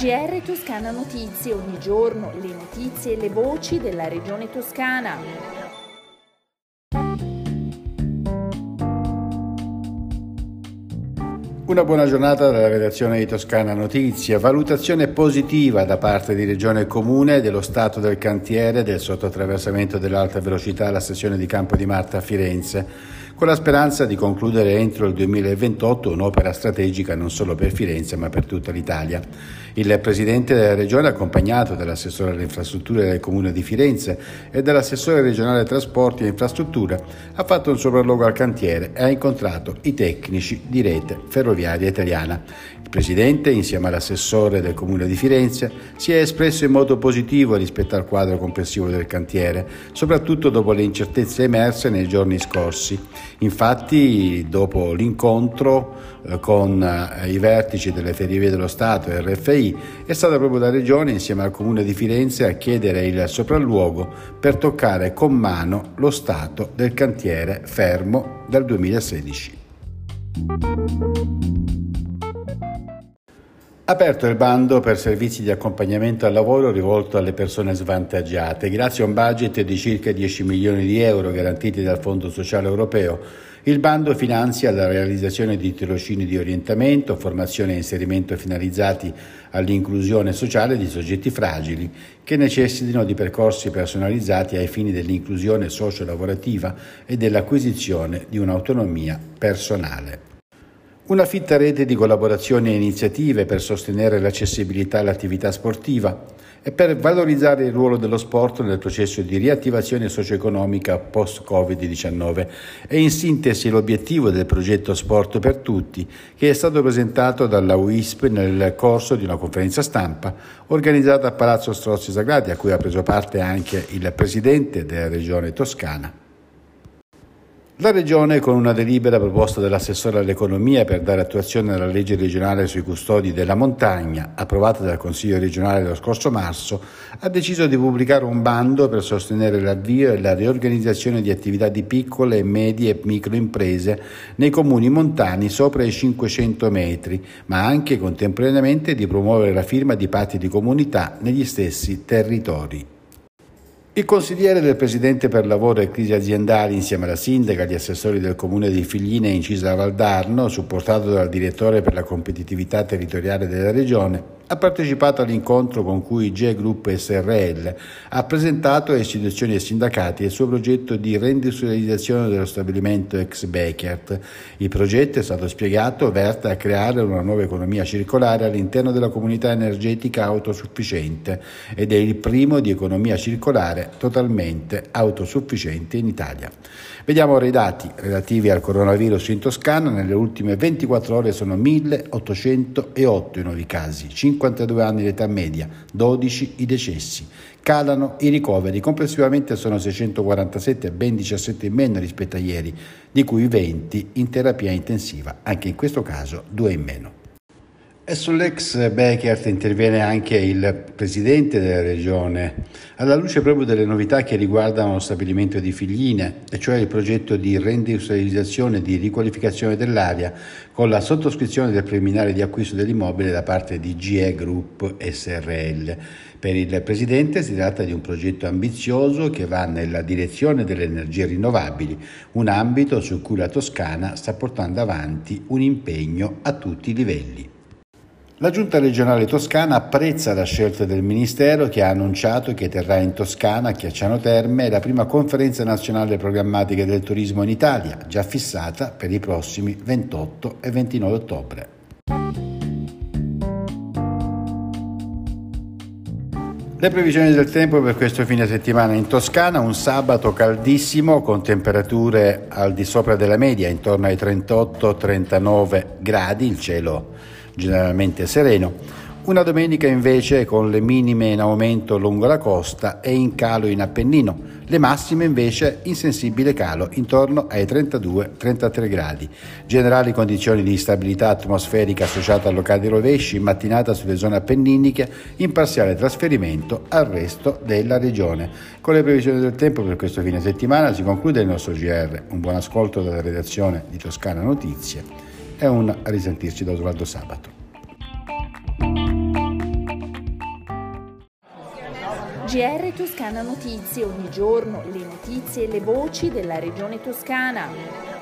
GR Toscana Notizie, ogni giorno le notizie e le voci della regione toscana. Una buona giornata dalla redazione di Toscana Notizie. Valutazione positiva da parte di Regione Comune dello stato del cantiere del sottoattraversamento dell'alta velocità alla stazione di Campo di Marta a Firenze con la speranza di concludere entro il 2028 un'opera strategica non solo per Firenze ma per tutta l'Italia. Il Presidente della Regione, accompagnato dall'assessore alle infrastrutture del Comune di Firenze e dall'assessore regionale trasporti e infrastrutture, ha fatto un sopralluogo al cantiere e ha incontrato i tecnici di rete ferroviaria italiana. Il Presidente, insieme all'assessore del Comune di Firenze, si è espresso in modo positivo rispetto al quadro complessivo del cantiere, soprattutto dopo le incertezze emerse nei giorni scorsi. Infatti, dopo l'incontro eh, con eh, i vertici delle Ferrovie dello Stato e RFI, è stata proprio la Regione, insieme al Comune di Firenze, a chiedere il sopralluogo per toccare con mano lo stato del cantiere fermo dal 2016. Aperto il bando per servizi di accompagnamento al lavoro rivolto alle persone svantaggiate. Grazie a un budget di circa 10 milioni di euro garantiti dal Fondo Sociale Europeo, il bando finanzia la realizzazione di tirocini di orientamento, formazione e inserimento finalizzati all'inclusione sociale di soggetti fragili che necessitino di percorsi personalizzati ai fini dell'inclusione socio-lavorativa e dell'acquisizione di un'autonomia personale. Una fitta rete di collaborazioni e iniziative per sostenere l'accessibilità all'attività sportiva e per valorizzare il ruolo dello sport nel processo di riattivazione socio-economica post-Covid-19 e in sintesi l'obiettivo del progetto Sport per Tutti che è stato presentato dalla UISP nel corso di una conferenza stampa organizzata a Palazzo Strozzi Sagrati a cui ha preso parte anche il Presidente della Regione Toscana. La Regione, con una delibera proposta dall'assessore all'economia per dare attuazione alla legge regionale sui custodi della montagna, approvata dal Consiglio regionale lo scorso marzo, ha deciso di pubblicare un bando per sostenere l'avvio e la riorganizzazione di attività di piccole, medie e microimprese nei comuni montani sopra i 500 metri, ma anche contemporaneamente di promuovere la firma di patti di comunità negli stessi territori. Il consigliere del Presidente per lavoro e crisi aziendali, insieme alla sindaca agli assessori del comune di Figline e Incisa Valdarno, supportato dal direttore per la competitività territoriale della regione, ha partecipato all'incontro con cui G Group SRL ha presentato a istituzioni e sindacati il suo progetto di reindustrializzazione dello stabilimento ex Beckert. Il progetto è stato spiegato verte a creare una nuova economia circolare all'interno della comunità energetica autosufficiente ed è il primo di economia circolare totalmente autosufficiente in Italia. Vediamo ora i dati relativi al coronavirus in Toscana. Nelle ultime 24 ore sono 1808 i nuovi casi, 52 anni l'età media, 12 i decessi. Calano i ricoveri, complessivamente sono 647, ben 17 in meno rispetto a ieri, di cui 20 in terapia intensiva, anche in questo caso 2 in meno. E sull'ex Beckert interviene anche il presidente della regione, alla luce proprio delle novità che riguardano lo stabilimento di Figline, e cioè il progetto di reindustrializzazione e di riqualificazione dell'area con la sottoscrizione del preliminare di acquisto dell'immobile da parte di GE Group SRL. Per il presidente si tratta di un progetto ambizioso che va nella direzione delle energie rinnovabili, un ambito su cui la Toscana sta portando avanti un impegno a tutti i livelli. La Giunta regionale toscana apprezza la scelta del Ministero che ha annunciato che terrà in Toscana, a Chiacciano Terme, la prima conferenza nazionale programmatica del turismo in Italia, già fissata per i prossimi 28 e 29 ottobre. Le previsioni del tempo per questo fine settimana in Toscana, un sabato caldissimo con temperature al di sopra della media, intorno ai 38-39 gradi, il cielo generalmente sereno. Una domenica invece con le minime in aumento lungo la costa e in calo in Appennino, le massime invece in sensibile calo intorno ai 32-33 gradi. Generali condizioni di instabilità atmosferica associate a locali rovesci in mattinata sulle zone appenniniche in parziale trasferimento al resto della regione. Con le previsioni del tempo per questo fine settimana si conclude il nostro GR. Un buon ascolto dalla redazione di Toscana Notizie e un a risentirci da Osvaldo Sabato. GR Toscana Notizie, ogni giorno le notizie e le voci della regione toscana.